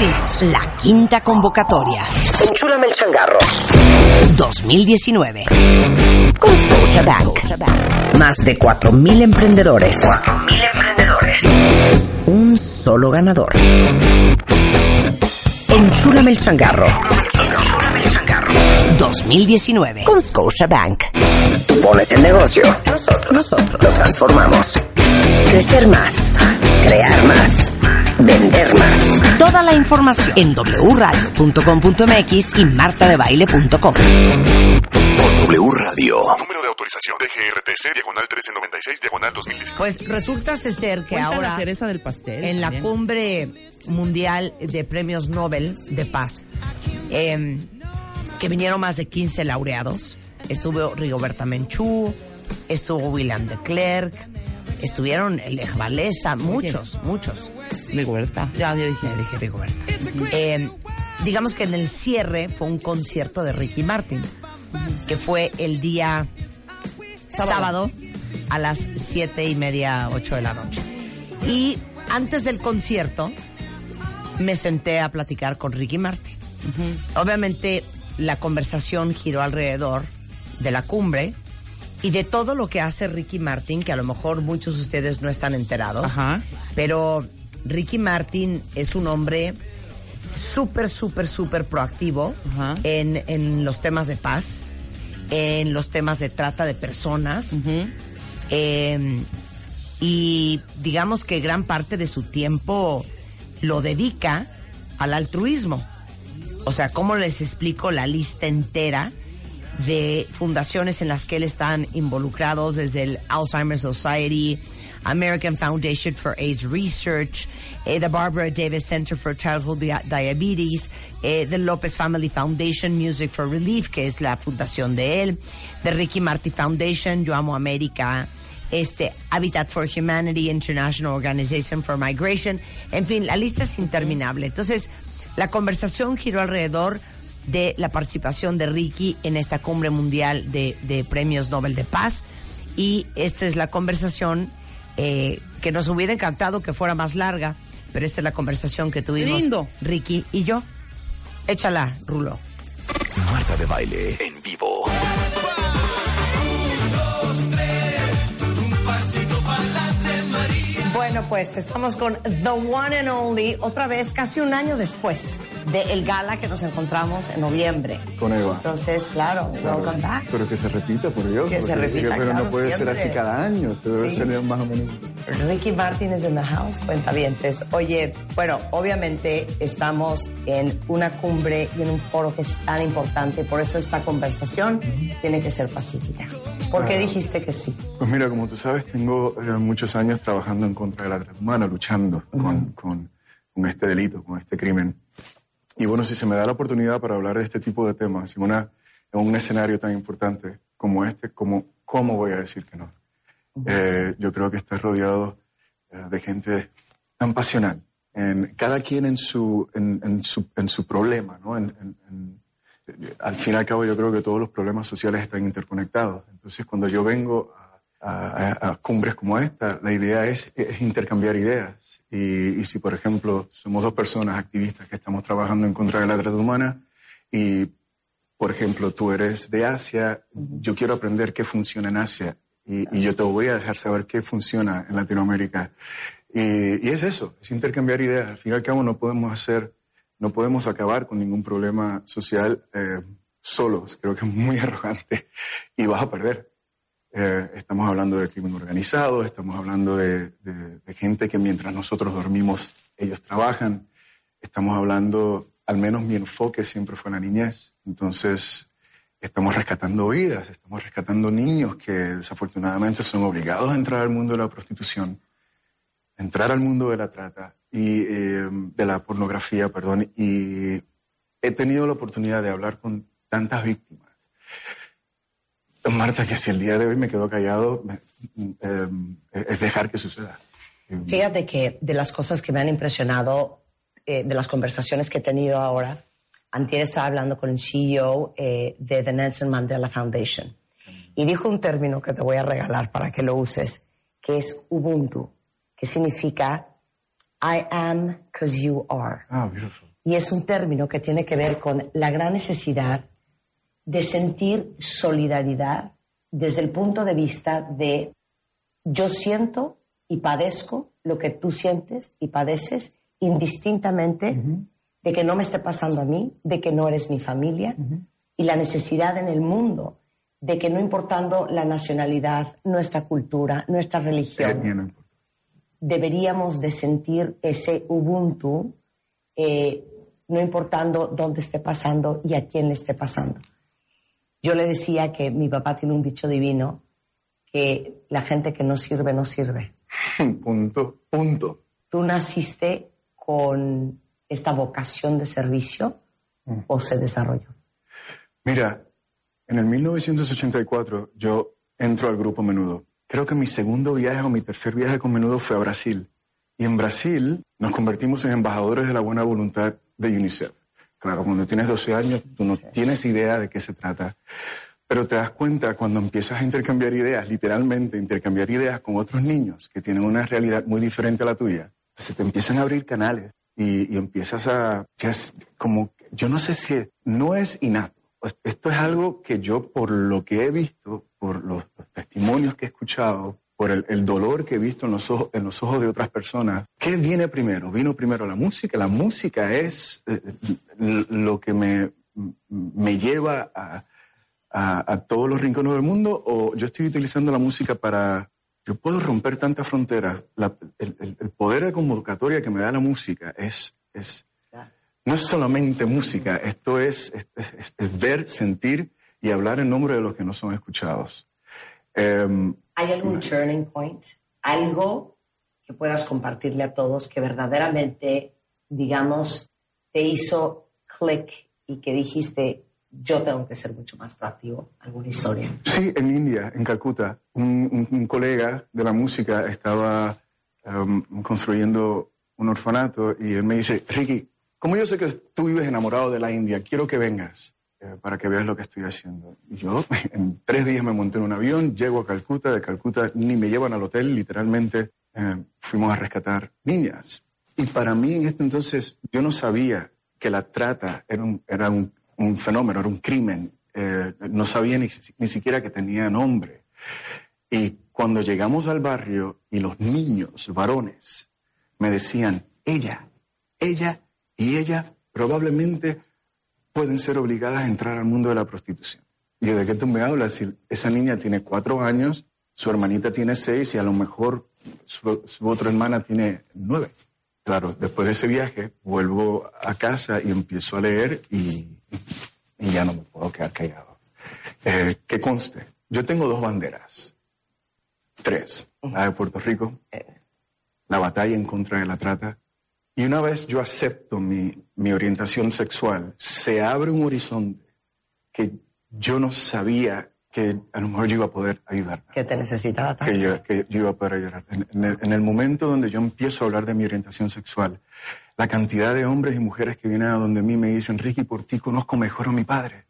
La quinta convocatoria. Enchúlame el changarro. 2019. Con Scotiabank. Más de 4.000 emprendedores. 4.000 emprendedores. Un solo ganador. Enchúlame el changarro. Enchúlame el changarro. 2019. Con Scotiabank. Pones el negocio. Nosotros, nosotros lo transformamos. Crecer más. Crear más. Vender más. Toda la información en wradio.com.mx y martadebaile.com. Por W Radio. Número de autorización DGRTC, diagonal 1396, diagonal 2019. Pues resulta ser que Cuenta ahora la cereza del pastel. en la cumbre mundial de premios Nobel de paz, eh, que vinieron más de 15 laureados, estuvo Rigoberta Menchú, estuvo William de Klerk, estuvieron Lech Walesa, muchos, muchos. Rigoberta. Ya, ya dije. Ya dije Rigoberta. Eh, digamos que en el cierre fue un concierto de Ricky Martin, que fue el día sábado, a las siete y media, ocho de la noche. Y antes del concierto me senté a platicar con Ricky Martin. Obviamente la conversación giró alrededor de la cumbre y de todo lo que hace Ricky Martin, que a lo mejor muchos de ustedes no están enterados. Ajá. Pero Ricky Martin es un hombre súper, súper, súper proactivo Ajá. en, en los temas de paz, en los temas de trata de personas. Eh, y digamos que gran parte de su tiempo lo dedica al altruismo. O sea, ¿cómo les explico la lista entera de fundaciones en las que él están involucrados desde el Alzheimer's Society, American Foundation for AIDS Research, eh, the Barbara Davis Center for Childhood Dia- Diabetes, eh, the Lopez Family Foundation Music for Relief, que es la fundación de él, the Ricky Martin Foundation, Yo Amo América, este Habitat for Humanity, International Organization for Migration, en fin, la lista es interminable. Entonces, la conversación giró alrededor de la participación de Ricky en esta cumbre mundial de, de premios Nobel de Paz y esta es la conversación eh, que nos hubiera encantado que fuera más larga, pero esta es la conversación que tuvimos Lindo. Ricky y yo. Échala, Rulo. Marta de baile en Bueno, pues estamos con The One and Only, otra vez, casi un año después del gala que nos encontramos en noviembre. Con Eva. Entonces, claro, welcome back. Pero que se repita, por Dios. Que se repita, Pero claro, no puede siempre. ser así cada año. Debe Sí. ser más o menos. Ricky Martin is in the house, cuentavientes. Oye, bueno, obviamente estamos en una cumbre y en un foro que es tan importante, por eso esta conversación tiene que ser pacífica. ¿Por qué dijiste que sí? Pues mira, como tú sabes, tengo eh, muchos años trabajando en contra de la trata humana, luchando con, con- con este delito, con este crimen. Y bueno, si se me da la oportunidad para hablar de este tipo de temas en, una, en un escenario tan importante como este, ¿cómo, cómo voy a decir que no? Eh, yo creo que estás rodeado eh, de gente tan pasional, en, cada quien en su, en, en su, en su problema, ¿no? En- al fin y al cabo yo creo que todos los problemas sociales están interconectados. Entonces cuando yo vengo a, a- a cumbres como esta, la idea es, es intercambiar ideas. Y, y si, por ejemplo, somos dos personas activistas que estamos trabajando en contra de la trata humana y, por ejemplo, tú eres de Asia, yo quiero aprender qué funciona en Asia y, y yo te voy a dejar saber qué funciona en Latinoamérica. Y, y es eso, es intercambiar ideas. Al fin y al cabo no podemos hacer, no podemos acabar con ningún problema social eh, solos. Creo que es muy arrogante y vas a perder. Eh, estamos hablando de crimen organizado, estamos hablando de, de- de gente que mientras nosotros dormimos, ellos trabajan. Estamos hablando, al menos mi enfoque siempre fue la niñez. Entonces, estamos rescatando vidas, estamos rescatando niños que desafortunadamente son obligados a entrar al mundo de la prostitución, entrar al mundo de la trata y eh, de la pornografía, perdón, y he tenido la oportunidad de hablar con tantas víctimas. Marta, que si el día de hoy me quedo callado, eh, es dejar que suceda. Fíjate que de las cosas que me han impresionado, eh, de las conversaciones que he tenido ahora, antier estaba hablando con el CEO eh, de The Nelson Mandela Foundation y dijo un término que te voy a regalar para que lo uses, que es Ubuntu, que significa I am because you are. Ah, beautiful. Y es un término que tiene que ver con la gran necesidad de sentir solidaridad desde el punto de vista de yo siento y padezco lo que tú sientes y padeces indistintamente de que no me esté pasando a mí, de que no eres mi familia y la necesidad en el mundo de que no importando la nacionalidad, nuestra cultura, nuestra religión, no importa. deberíamos de sentir ese Ubuntu, eh, no importando dónde esté pasando y a quién le esté pasando. Yo le decía que mi papá tiene un dicho divino, que la gente que no sirve, no sirve. punto, punto. ¿Tú naciste con esta vocación de servicio o se desarrolló? Mira, en el 1984 yo entro al grupo Menudo. Creo que mi segundo viaje o mi tercer viaje con Menudo fue a Brasil. Y en Brasil nos convertimos en embajadores de la buena voluntad de UNICEF. Claro, cuando tienes 12 años tú no tienes idea de qué se trata. Pero te das cuenta cuando empiezas a intercambiar ideas, literalmente intercambiar ideas con otros niños que tienen una realidad muy diferente a la tuya, se te empiezan a abrir canales y, y empiezas a, ya es como, yo no sé si no es innato. Pues Esto es algo que yo, por lo que he visto, por los, los testimonios que he escuchado, por el, el dolor que he visto en los, ojos, en los ojos de otras personas, ¿qué viene primero? ¿Vino primero la música? La música es eh, lo que me, me lleva a, a, a todos los rincones del mundo o yo estoy utilizando la música para... Yo puedo romper tantas fronteras. La- el, el- el poder de convocatoria que me da la música es, es no es solamente música, esto es, es, es- es ver, sentir y hablar en nombre de los que no son escuchados. Em, ¿Hay algún turning point? ¿Algo que puedas compartirle a todos que verdaderamente, digamos, te hizo click y que dijiste, yo tengo que ser mucho más proactivo? ¿Alguna historia? Sí, en India, en Calcuta, un, colega de la música estaba em, construyendo un orfanato y él me dice, Ricky, como yo sé que tú vives enamorado de la India, quiero que vengas eh, para que veas lo que estoy haciendo. Yo en tres días me monté en un avión, llego a Calcuta, de Calcuta ni me llevan al hotel, literalmente eh, fuimos a rescatar niñas. Y para mí en este entonces yo no sabía que la trata era un, un fenómeno, era un crimen. Eh, no sabía ni, ni siquiera que tenía nombre. Y cuando llegamos al barrio y los niños, varones, me decían, ella, ella y ella probablemente pueden ser obligadas a entrar al mundo de la prostitución. Y yo, ¿de qué tú me hablas? Esa niña tiene cuatro años, su hermanita tiene seis y a lo mejor su otra hermana tiene nueve. Claro, después de ese viaje vuelvo a casa y empiezo a leer y, y ya no me puedo quedar callado. Eh, que conste, yo tengo dos banderas. Tres. La de Puerto Rico, la batalla en contra de la trata. Y una vez yo acepto mi, mi orientación sexual, se abre un horizonte que yo no sabía que a lo mejor yo iba a poder ayudar Que te necesitaba tanto. que yo, que yo iba a poder ayudar. En, en el, en el momento donde yo empiezo a hablar de mi orientación sexual, la cantidad de hombres y mujeres que vienen a donde mí me dicen, Ricky, por ti conozco mejor a mi padre.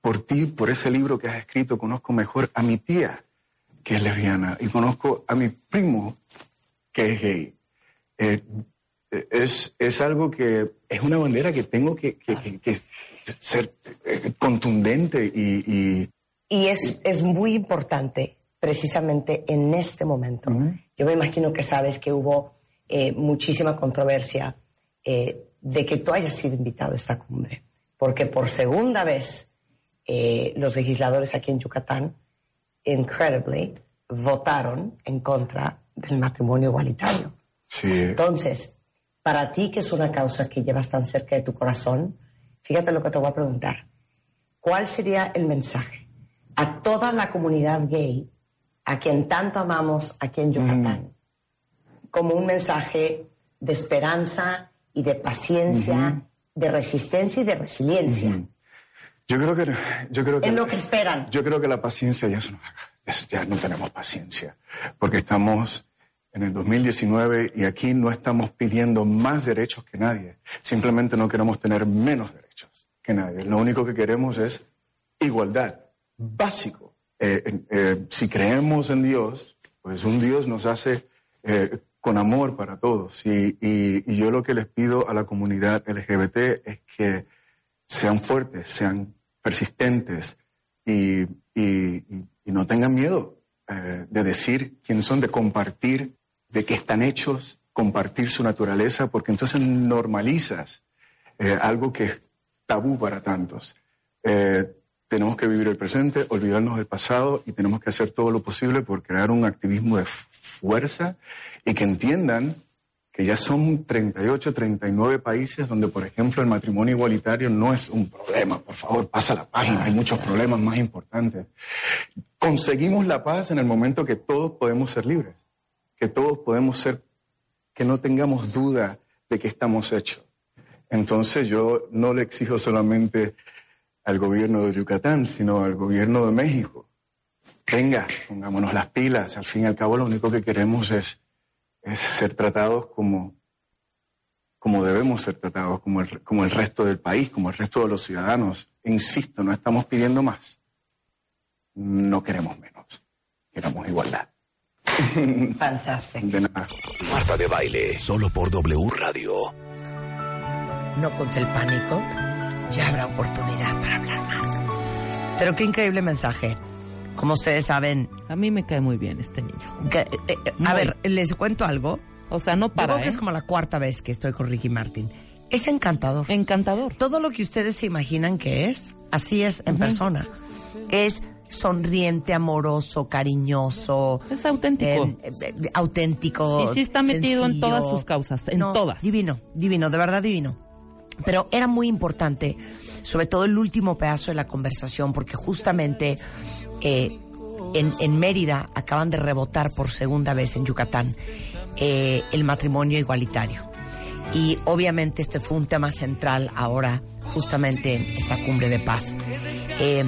Por ti, por ese libro que has escrito, conozco mejor a mi tía, que es lesbiana, y conozco a mi primo, que es gay. Eh, eh, es, es algo que es una bandera que tengo que, que- que- que ser eh, contundente y, y Y es, es muy importante, precisamente en este momento. Yo me imagino que sabes que hubo eh, muchísima controversia eh, de que tú hayas sido invitado a esta cumbre, porque por segunda vez eh, los legisladores aquí en Yucatán, incredibly, votaron en contra del matrimonio igualitario. sí, Entonces, para ti, que es una causa que llevas tan cerca de tu corazón, fíjate lo que te voy a preguntar. ¿Cuál sería el mensaje a toda la comunidad gay, a quien tanto amamos aquí en Yucatán, como un mensaje de esperanza y de paciencia, de resistencia y de resiliencia. Yo creo que, yo creo que, Es lo que esperan. Yo creo que la paciencia ya se nos Ya no tenemos paciencia. Porque estamos en el 2019 y aquí no estamos pidiendo más derechos que nadie. Simplemente no queremos tener menos derechos que nadie. Lo único que queremos es igualdad. Básico. Eh, eh, si creemos en Dios, pues un Dios nos hace eh, con amor para todos. Y, yo lo que les pido a la comunidad LGBT es que sean fuertes, sean persistentes y, no tengan miedo de decir quiénes son, de compartir, de qué están hechos, compartir su naturaleza, porque entonces normalizas algo que es tabú para tantos. Tenemos que vivir el presente, olvidarnos del pasado y tenemos que hacer todo lo posible por crear un activismo de fuerza y que entiendan que ya son 38, 39 países donde, por ejemplo, el matrimonio igualitario no es un problema. Por favor, pasa la página, hay muchos problemas más importantes. Conseguimos la paz en el momento que todos podemos ser libres, que todos podemos ser, que no tengamos duda de que estamos hechos. Entonces yo no le exijo solamente al gobierno de Yucatán, sino al gobierno de México. Venga, pongámonos las pilas. Al fin y al cabo lo único que queremos es, es ser tratados como, como debemos ser tratados, como el, como el resto del país, como el resto de los ciudadanos. Insisto, no estamos pidiendo más. No queremos menos. Queremos igualdad. Fantástico. De nada. Marta de baile, solo por W Radio. No contra el pánico, ya habrá oportunidad para hablar más. Pero qué increíble mensaje. Como ustedes saben, A mí me cae muy bien este niño. que- eh, eh, a ver, les cuento algo. O sea, no Yo para, creo que ¿eh? es como la cuarta vez que estoy con Ricky Martin. Es encantador. Encantador. Todo lo que ustedes se imaginan que es, así es en persona. Es sonriente, amoroso, cariñoso. Es auténtico. eh, eh, auténtico. Y sí está metido en todas sus causas, en No, todas. Divino, divino, de verdad divino. Pero era muy importante, sobre todo el último pedazo de la conversación, porque justamente eh, en, en Mérida acaban de rebotar por segunda vez en Yucatán eh, el matrimonio igualitario. Y obviamente este fue un tema central ahora, justamente en esta cumbre de paz. Eh,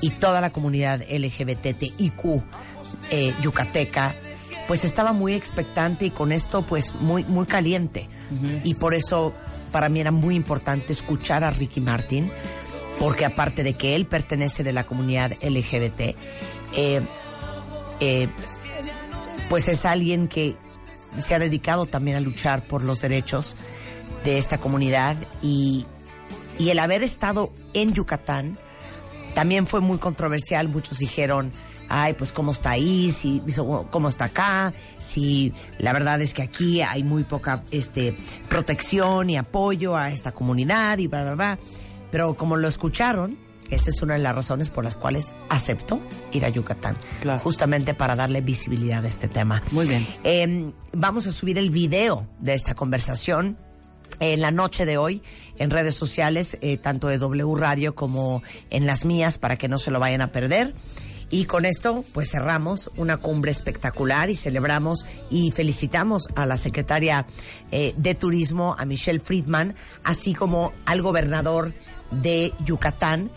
y toda la comunidad LGBTIQ eh, yucateca, pues estaba muy expectante y con esto pues muy, muy caliente. Y por eso para mí era muy importante escuchar a Ricky Martin, porque aparte de que él pertenece de la comunidad LGBT, eh, eh, pues es alguien que se ha dedicado también a luchar por los derechos de esta comunidad y, y el haber estado en Yucatán también fue muy controversial. Muchos dijeron, ay, pues cómo está ahí, si, cómo está acá, si la verdad es que aquí hay muy poca este, protección y apoyo a esta comunidad y bla, bla, bla. Pero como lo escucharon, esa es una de las razones por las cuales aceptó ir a Yucatán, Claro. justamente para darle visibilidad a este tema. Muy bien. Eh, vamos a subir el video de esta conversación en la noche de hoy en redes sociales, eh, tanto de W Radio como en las mías, para que no se lo vayan a perder. Y con esto, pues cerramos una cumbre espectacular y celebramos y felicitamos a la secretaria eh, de Turismo, a Michelle Friedman, así como al gobernador de Yucatán,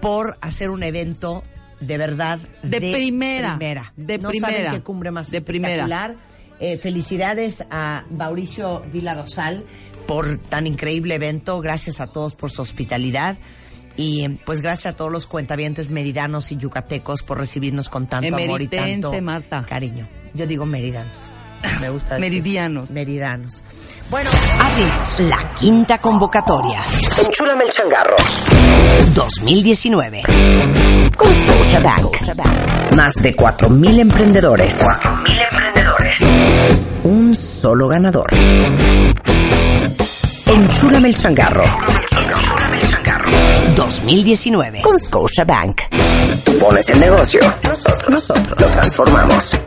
por hacer un evento de verdad De primera, primera. de no primera, saben qué cumbre más de primera. espectacular. Eh, felicidades a Mauricio Viladosal por tan increíble evento. Gracias a todos por su hospitalidad. Y pues gracias a todos los cuentavientes meridanos y yucatecos por recibirnos con tanto amor y tanto Marta. cariño. Yo digo meridanos. Me gusta decir. Meridianos. Meridanos. Bueno, abrimos la quinta convocatoria. Enchúlame el changarro. 2019. Con Scotiabank. Más de 4.000 emprendedores. 4.000 emprendedores. Un solo ganador. Enchúlame el changarro. 2019. Con Scotiabank. Tú pones el negocio. Nosotros, nosotros lo transformamos.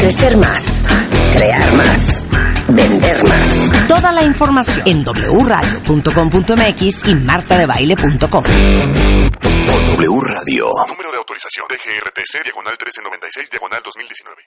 Crecer más. Crear más. Vender más. Toda la información en wradio.com.mx y martadebaile.com. Por W Radio. Número de autorización DGRTC, diagonal 1396, diagonal 2019.